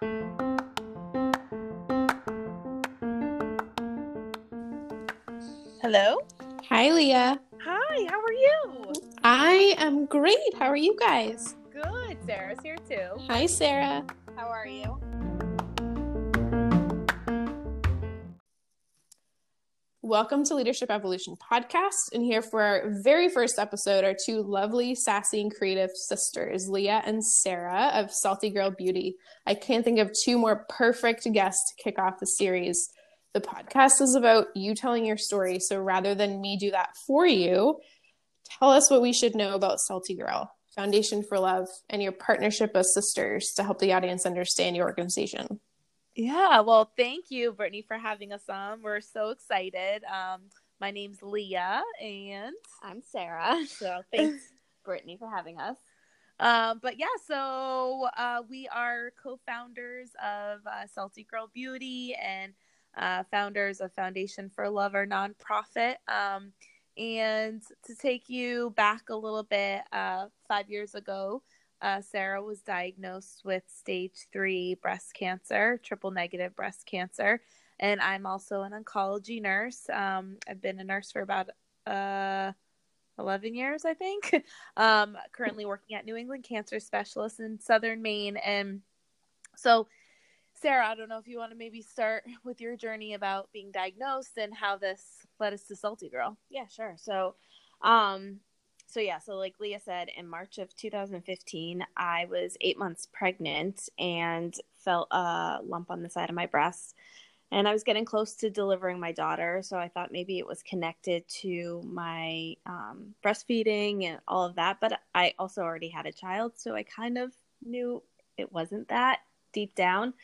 Hello. Hi, Leah. Hi, how are you? I am great. How are you guys? Good. Sarah's here too. Hi, Sarah. Welcome to Leadership Evolution Podcast. And here for our very first episode are two lovely, sassy, and creative sisters, Leah and Sarah of Salty Girl Beauty. I can't think of two more perfect guests to kick off the series. The podcast is about you telling your story. So rather than me do that for you, tell us what we should know about Salty Girl, Foundation for Love, and your partnership as sisters to help the audience understand your organization. Yeah, well, thank you, Brittany, for having us on. We're so excited. Um, my name's Leah, and I'm Sarah. So thanks, Brittany, for having us. Um, but yeah, so uh, we are co-founders of uh, Salty Girl Beauty and uh, founders of Foundation for Love, our nonprofit. Um, and to take you back a little bit, uh, five years ago, uh, Sarah was diagnosed with stage three breast cancer, triple negative breast cancer. And I'm also an oncology nurse. Um, I've been a nurse for about uh, 11 years, I think. um, currently working at New England Cancer Specialists in Southern Maine. And so, Sarah, I don't know if you want to maybe start with your journey about being diagnosed and how this led us to Salty Girl. Yeah, sure. So, um, so yeah, so like Leah said, in March of 2015, I was eight months pregnant and felt a lump on the side of my breast. And I was getting close to delivering my daughter, so I thought maybe it was connected to my um, breastfeeding and all of that. But I also already had a child, so I kind of knew it wasn't that deep down.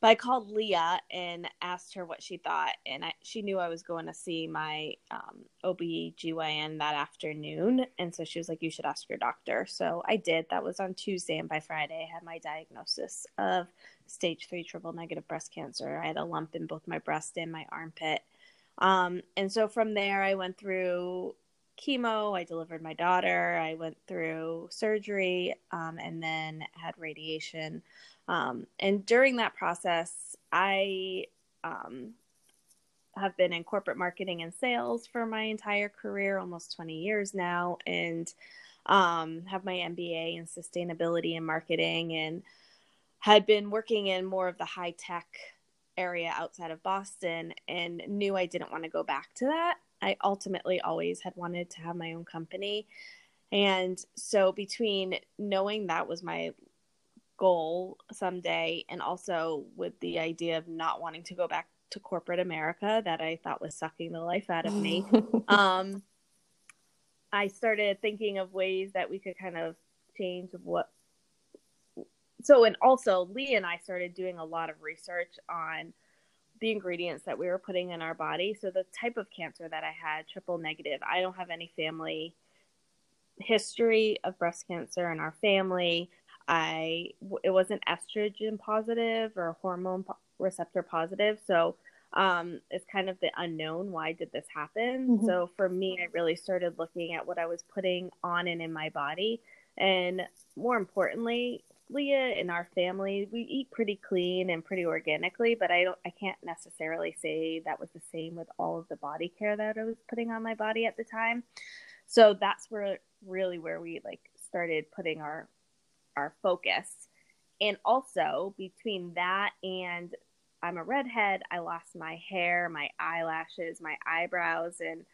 But I called Leah and asked her what she thought, and I, she knew I was going to see my um, OB/GYN that afternoon, and so she was like, "You should ask your doctor." So I did. That was on Tuesday, and by Friday, I had my diagnosis of stage three triple negative breast cancer. I had a lump in both my breast and my armpit, um, and so from there, I went through chemo. I delivered my daughter. I went through surgery, um, and then had radiation. Um, and during that process, I um, have been in corporate marketing and sales for my entire career, almost 20 years now, and um, have my MBA in sustainability and marketing, and had been working in more of the high tech area outside of Boston, and knew I didn't want to go back to that. I ultimately always had wanted to have my own company. And so, between knowing that was my goal someday and also with the idea of not wanting to go back to corporate America that I thought was sucking the life out of me. um, I started thinking of ways that we could kind of change what. So, and also, Lee and I started doing a lot of research on the ingredients that we were putting in our body. So, the type of cancer that I had, triple negative, I don't have any family history of breast cancer in our family. I it wasn't estrogen positive or hormone po- receptor positive, so um, it's kind of the unknown. Why did this happen? Mm-hmm. So for me, I really started looking at what I was putting on and in my body, and more importantly, Leah and our family, we eat pretty clean and pretty organically, but I don't I can't necessarily say that was the same with all of the body care that I was putting on my body at the time. So that's where really where we like started putting our our focus. And also between that and I'm a redhead, I lost my hair, my eyelashes, my eyebrows, and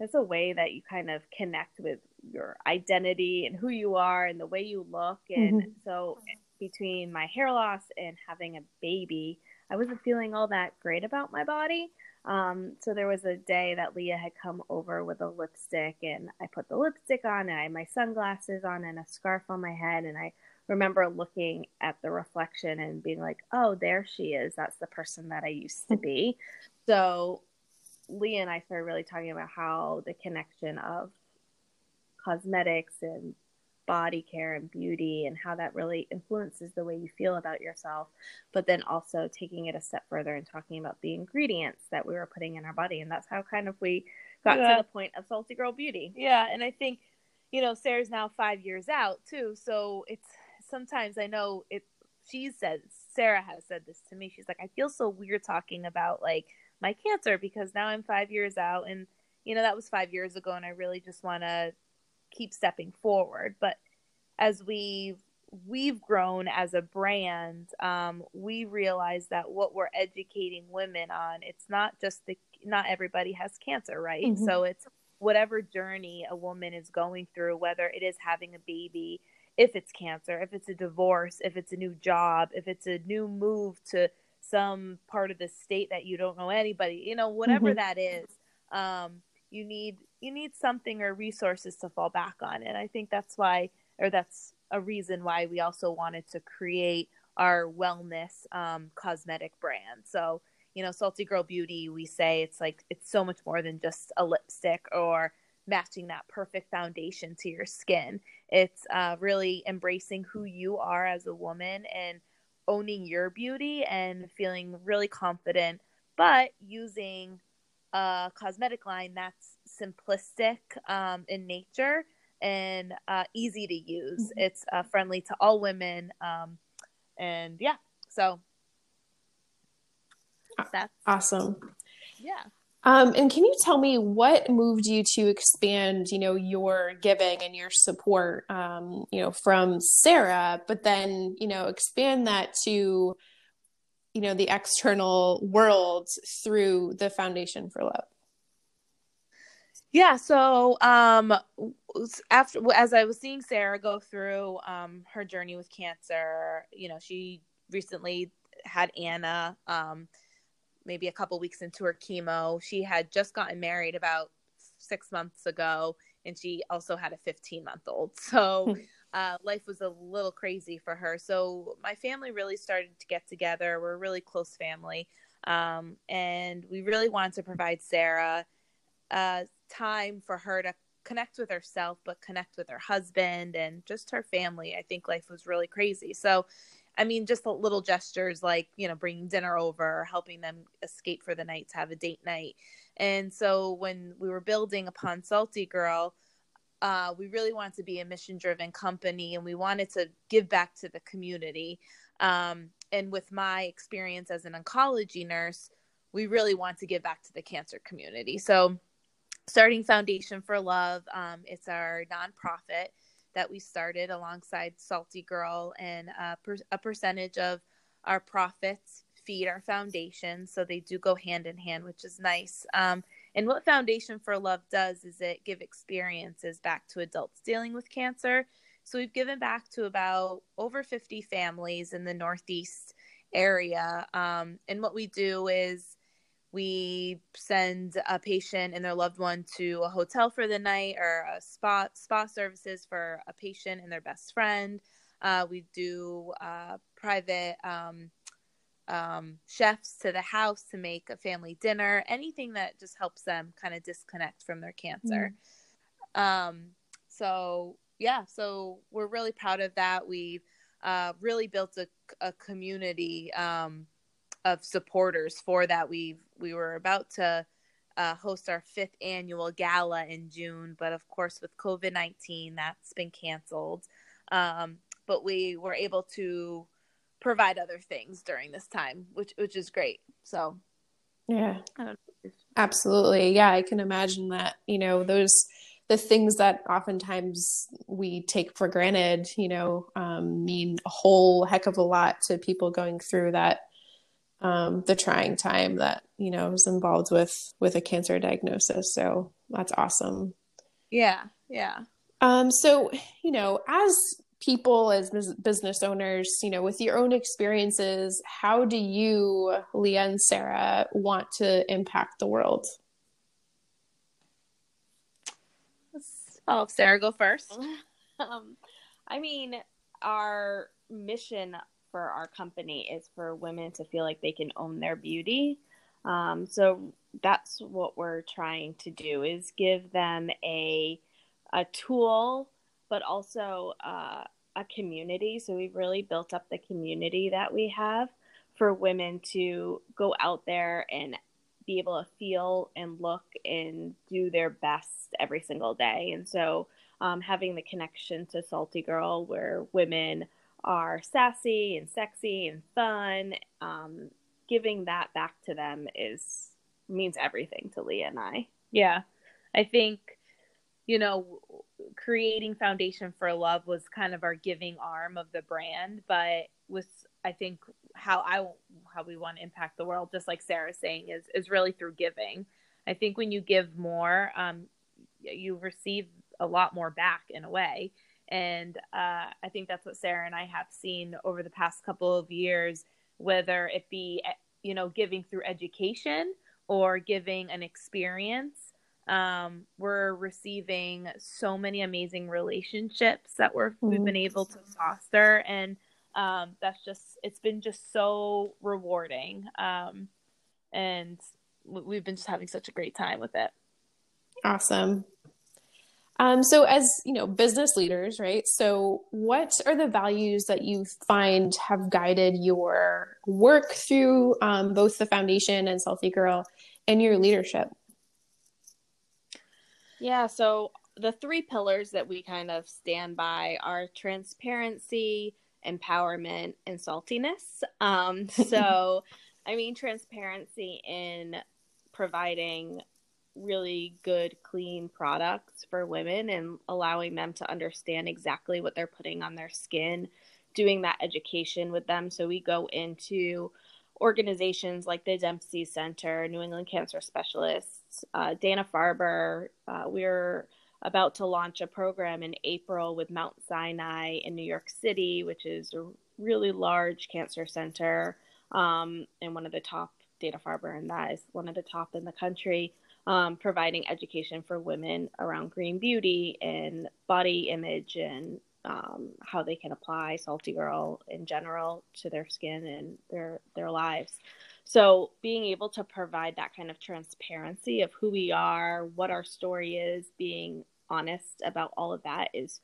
it's a way that you kind of connect with your identity and who you are and the way you look. And mm-hmm. so between my hair loss and having a baby, I wasn't feeling all that great about my body. Um, so there was a day that Leah had come over with a lipstick, and I put the lipstick on, and I had my sunglasses on, and a scarf on my head, and I remember looking at the reflection and being like, oh, there she is. That's the person that I used to be. So Leah and I started really talking about how the connection of cosmetics and body care and beauty and how that really influences the way you feel about yourself but then also taking it a step further and talking about the ingredients that we were putting in our body and that's how kind of we got yeah. to the point of salty girl beauty yeah and i think you know sarah's now five years out too so it's sometimes I know it. She says Sarah has said this to me. She's like, I feel so weird talking about like my cancer because now I'm five years out, and you know that was five years ago, and I really just want to keep stepping forward. But as we we've grown as a brand, um, we realize that what we're educating women on, it's not just the not everybody has cancer, right? Mm-hmm. So it's whatever journey a woman is going through, whether it is having a baby, if it's cancer, if it's a divorce, if it's a new job, if it's a new move to some part of the state that you don't know anybody, you know, whatever mm-hmm. that is, um, you need you need something or resources to fall back on, and I think that's why, or that's a reason why we also wanted to create our wellness um, cosmetic brand. So you know, Salty Girl Beauty, we say it's like it's so much more than just a lipstick or matching that perfect foundation to your skin. It's uh, really embracing who you are as a woman and owning your beauty and feeling really confident, but using a cosmetic line that's simplistic um, in nature and uh, easy to use. Mm-hmm. It's uh, friendly to all women. Um, and yeah, so that's awesome. Yeah. Um, and can you tell me what moved you to expand, you know, your giving and your support, um, you know, from Sarah, but then, you know, expand that to, you know, the external world through the Foundation for Love? Yeah. So, um, after, as I was seeing Sarah go through, um, her journey with cancer, you know, she recently had Anna, um, maybe a couple weeks into her chemo. She had just gotten married about six months ago, and she also had a 15 month old. So hmm. uh, life was a little crazy for her. So my family really started to get together. We're a really close family. Um, and we really wanted to provide Sarah uh, time for her to connect with herself, but connect with her husband and just her family. I think life was really crazy. So I mean, just little gestures like, you know, bringing dinner over, helping them escape for the night to have a date night. And so when we were building upon Salty Girl, uh, we really wanted to be a mission driven company and we wanted to give back to the community. Um, and with my experience as an oncology nurse, we really want to give back to the cancer community. So, starting Foundation for Love, um, it's our nonprofit that we started alongside Salty Girl, and a, per- a percentage of our profits feed our foundation. So they do go hand in hand, which is nice. Um, and what Foundation for Love does is it give experiences back to adults dealing with cancer. So we've given back to about over 50 families in the Northeast area. Um, and what we do is we send a patient and their loved one to a hotel for the night or a spa spa services for a patient and their best friend. Uh, we do uh, private um, um, chefs to the house to make a family dinner. Anything that just helps them kind of disconnect from their cancer. Mm. Um, so yeah, so we're really proud of that. We've uh, really built a, a community um, of supporters for that. We we were about to uh, host our fifth annual gala in June, but of course with COVID nineteen, that's been canceled. Um, but we were able to provide other things during this time, which which is great. So yeah, absolutely. Yeah, I can imagine that. You know those the things that oftentimes we take for granted, you know, um, mean a whole heck of a lot to people going through that um, the trying time that you know was involved with with a cancer diagnosis. So that's awesome. Yeah, yeah. Um, so you know, as people as business owners, you know, with your own experiences, how do you, Leah and Sarah, want to impact the world? Oh, Sarah, go first. um, I mean, our mission for our company is for women to feel like they can own their beauty. Um, so that's what we're trying to do is give them a a tool, but also uh, a community. So we've really built up the community that we have for women to go out there and be able to feel and look and do their best every single day. And so um, having the connection to Salty Girl, where women are sassy and sexy and fun. Um, giving that back to them is means everything to Leah and I. Yeah. I think, you know, creating Foundation for Love was kind of our giving arm of the brand, but was I think how I how we want to impact the world, just like Sarah's saying, is is really through giving. I think when you give more, um, you receive a lot more back in a way, and uh, I think that's what Sarah and I have seen over the past couple of years, whether it be you know giving through education or giving an experience. Um, we're receiving so many amazing relationships that we're, mm-hmm. we've been able to foster, and um, that's just it's been just so rewarding um, and we've been just having such a great time with it awesome um, so as you know business leaders right so what are the values that you find have guided your work through um, both the foundation and salty girl and your leadership yeah so the three pillars that we kind of stand by are transparency empowerment and saltiness. Um, so, I mean, transparency in providing really good, clean products for women and allowing them to understand exactly what they're putting on their skin, doing that education with them. So, we go into organizations like the Dempsey Center, New England Cancer Specialists, uh, Dana Farber. Uh, we're about to launch a program in April with Mount Sinai in New York City, which is a really large cancer center um, and one of the top. Dana Farber, and that is one of the top in the country, um, providing education for women around green beauty and body image and um, how they can apply Salty Girl in general to their skin and their their lives. So being able to provide that kind of transparency of who we are, what our story is, being honest about all of that is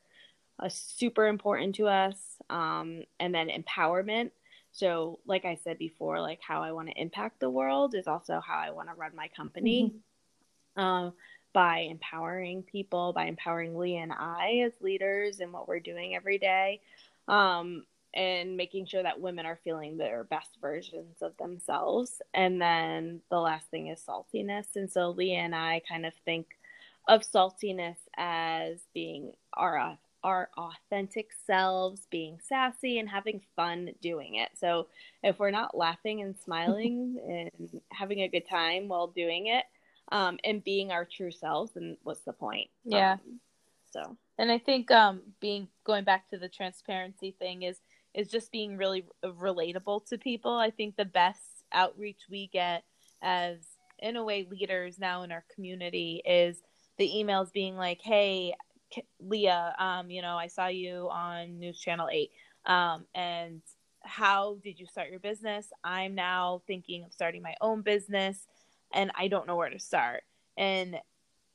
uh, super important to us. Um, and then empowerment. So, like I said before, like how I want to impact the world is also how I want to run my company. Mm-hmm. Uh, by empowering people, by empowering Leah and I as leaders and what we're doing every day, um, and making sure that women are feeling their best versions of themselves. And then the last thing is saltiness. And so Leah and I kind of think of saltiness as being our our authentic selves, being sassy and having fun doing it. So if we're not laughing and smiling and having a good time while doing it, um, and being our true selves, then what's the point? Yeah. Um, so and I think um, being going back to the transparency thing is is just being really relatable to people. I think the best outreach we get as in a way leaders now in our community is the emails being like, "Hey, Leah, um, you know, I saw you on News Channel Eight, um, and how did you start your business? I'm now thinking of starting my own business, and I don't know where to start." And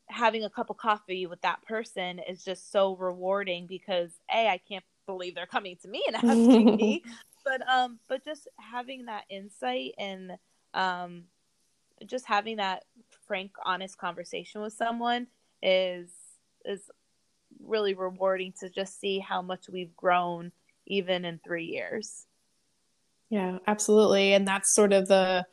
having a cup of coffee with that person is just so rewarding because a I can't believe they're coming to me and asking me, but um, but just having that insight and um, just having that frank, honest conversation with someone is is really rewarding to just see how much we've grown even in three years. Yeah, absolutely. And that's sort of the,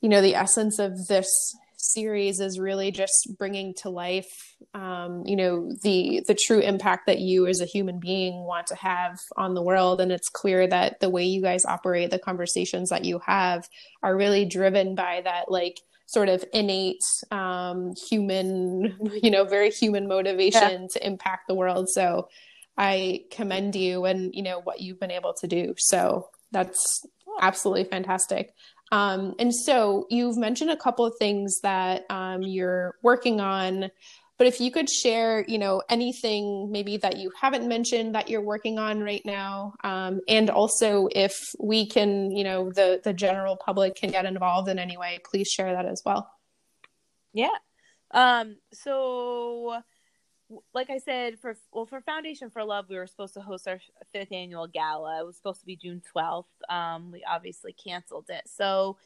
you know, the essence of this series is really just bringing to life, um, you know, the the true impact that you as a human being want to have on the world. And it's clear that the way you guys operate, the conversations that you have, are really driven by that, like sort of innate um, human, you know, very human motivation yeah. to impact the world. So I commend you and, you know, what you've been able to do. So that's absolutely fantastic. Um, and so you've mentioned a couple of things that um, you're working on but if you could share, you know, anything maybe that you haven't mentioned that you're working on right now, um, and also if we can, you know, the the general public can get involved in any way, please share that as well. Yeah. Um, so like I said, for well, for Foundation for Love, we were supposed to host our fifth annual gala. It was supposed to be June twelfth. Um, we obviously canceled it. So,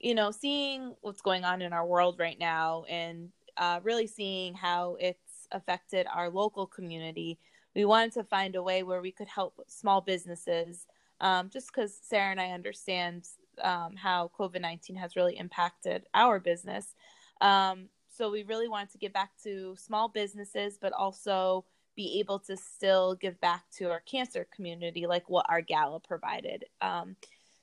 you know, seeing what's going on in our world right now, and uh, really seeing how it's affected our local community, we wanted to find a way where we could help small businesses um, just because Sarah and I understand um, how COVID 19 has really impacted our business. Um, so we really wanted to give back to small businesses, but also be able to still give back to our cancer community, like what our gala provided. Um,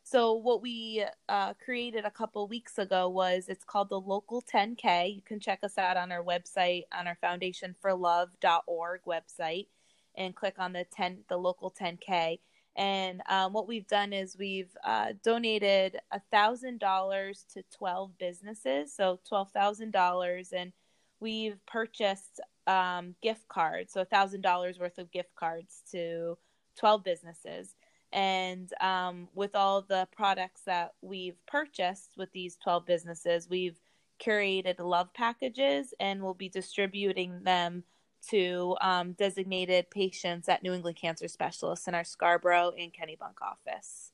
so what we uh, created a couple weeks ago was it's called the Local 10K. You can check us out on our website on our foundationforlove.org website and click on the 10 the local 10K. And um, what we've done is we've uh, donated a thousand dollars to 12 businesses, so twelve thousand dollars, and we've purchased um, gift cards, so a thousand dollars worth of gift cards to 12 businesses. And um, with all the products that we've purchased with these 12 businesses, we've curated love packages and we'll be distributing them to um, designated patients at New England Cancer Specialists in our Scarborough and Kennebunk office.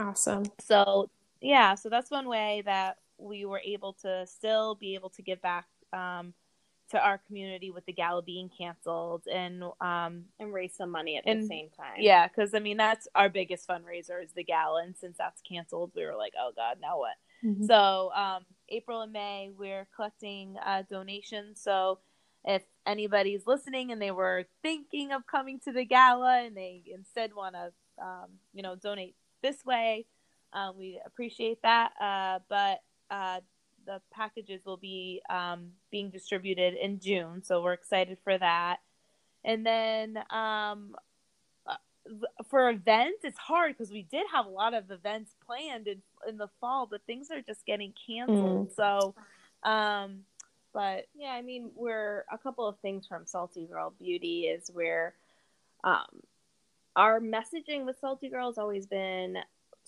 Awesome. So, yeah, so that's one way that we were able to still be able to give back um, to our community with the gala being canceled and um, and raise some money at and, the same time. Yeah, because I mean that's our biggest fundraiser is the gala, and since that's canceled, we were like, oh god, now what? Mm-hmm. So um, April and May, we're collecting uh, donations. So if anybody's listening and they were thinking of coming to the gala and they instead want to, um, you know, donate this way, um, we appreciate that. Uh, but uh, the packages will be um, being distributed in June, so we're excited for that. And then um, uh, for events, it's hard because we did have a lot of events planned in in the fall, but things are just getting canceled. Mm. So um, but yeah, I mean, we're a couple of things from Salty Girl Beauty is where um, our messaging with Salty Girl has always been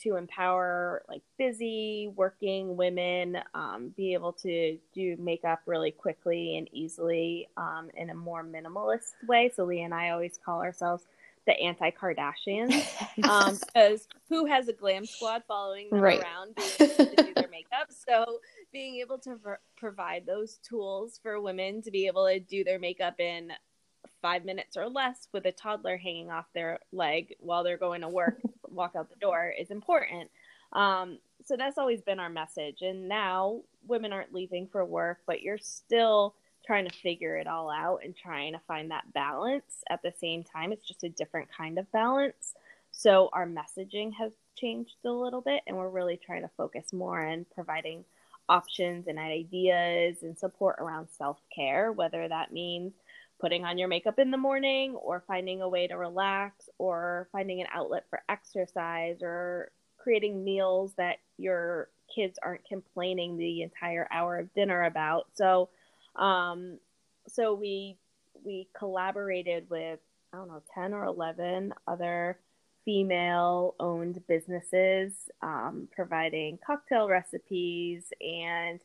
to empower like busy working women um, be able to do makeup really quickly and easily um, in a more minimalist way so lee and i always call ourselves the anti Kardashians. Um, because who has a glam squad following them right. around being able to do their makeup? So being able to pr- provide those tools for women to be able to do their makeup in five minutes or less with a toddler hanging off their leg while they're going to work, walk out the door is important. Um, so that's always been our message. And now women aren't leaving for work, but you're still trying to figure it all out and trying to find that balance at the same time. It's just a different kind of balance. So our messaging has changed a little bit, and we're really trying to focus more on providing options and ideas and support around self care, whether that means putting on your makeup in the morning or finding a way to relax or finding an outlet for exercise or creating meals that your kids aren't complaining the entire hour of dinner about. So, um, so we we collaborated with I don't know ten or eleven other female owned businesses um, providing cocktail recipes and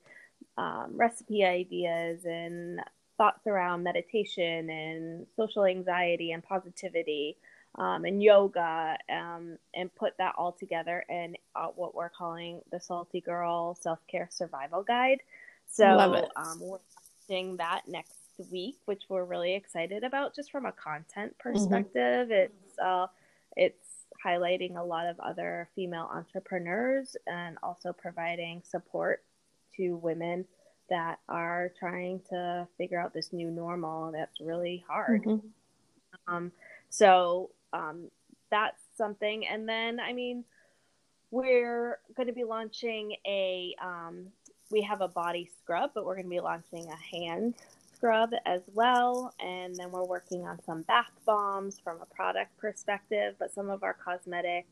um, recipe ideas and thoughts around meditation and social anxiety and positivity um, and yoga um, and put that all together in uh, what we're calling the Salty Girl Self Care Survival Guide. So um, we're launching that next week, which we're really excited about just from a content mm-hmm. perspective. Mm-hmm. It's uh, it's highlighting a lot of other female entrepreneurs and also providing support to women that are trying to figure out this new normal that's really hard. Mm-hmm. Um, so um, that's something. And then, I mean, we're going to be launching a, um, we have a body scrub, but we're going to be launching a hand scrub as well. And then we're working on some bath bombs from a product perspective, but some of our cosmetic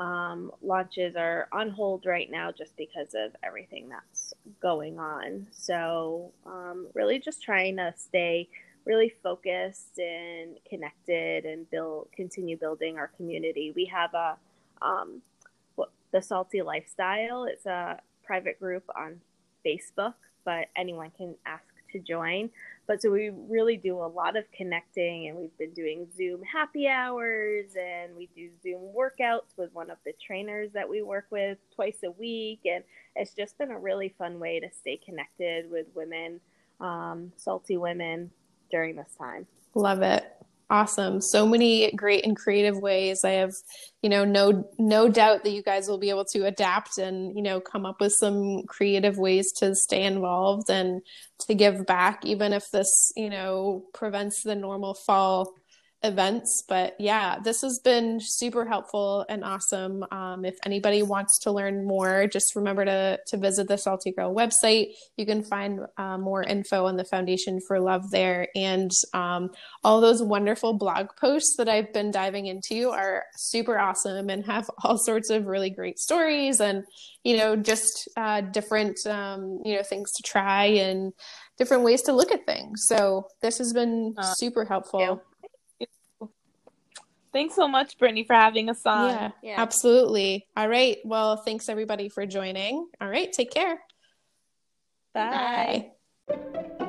um, launches are on hold right now just because of everything that's going on. So, um, really just trying to stay really focused and connected and build continue building our community. We have a um, the Salty Lifestyle. It's a private group on Facebook, but anyone can ask to join. But so we really do a lot of connecting, and we've been doing Zoom happy hours, and we do Zoom workouts with one of the trainers that we work with twice a week. And it's just been a really fun way to stay connected with women, um, salty women during this time. Love it. Awesome. So many great and creative ways. I have, you know, no no doubt that you guys will be able to adapt and, you know, come up with some creative ways to stay involved and to give back even if this, you know, prevents the normal fall events. But yeah, this has been super helpful and awesome. Um, if anybody wants to learn more, just remember to to visit the Salty Girl website. You can find uh, more info on the Foundation for Love there, and um, all those wonderful blog posts that I've been diving into are super awesome and have all sorts of really great stories and you know just uh, different um, you know things to try and different ways to look at things. So this has been uh, super helpful. Thanks so much, Brittany, for having us on. Yeah, yeah, absolutely. All right. Well, thanks everybody for joining. All right. Take care. Bye. Bye.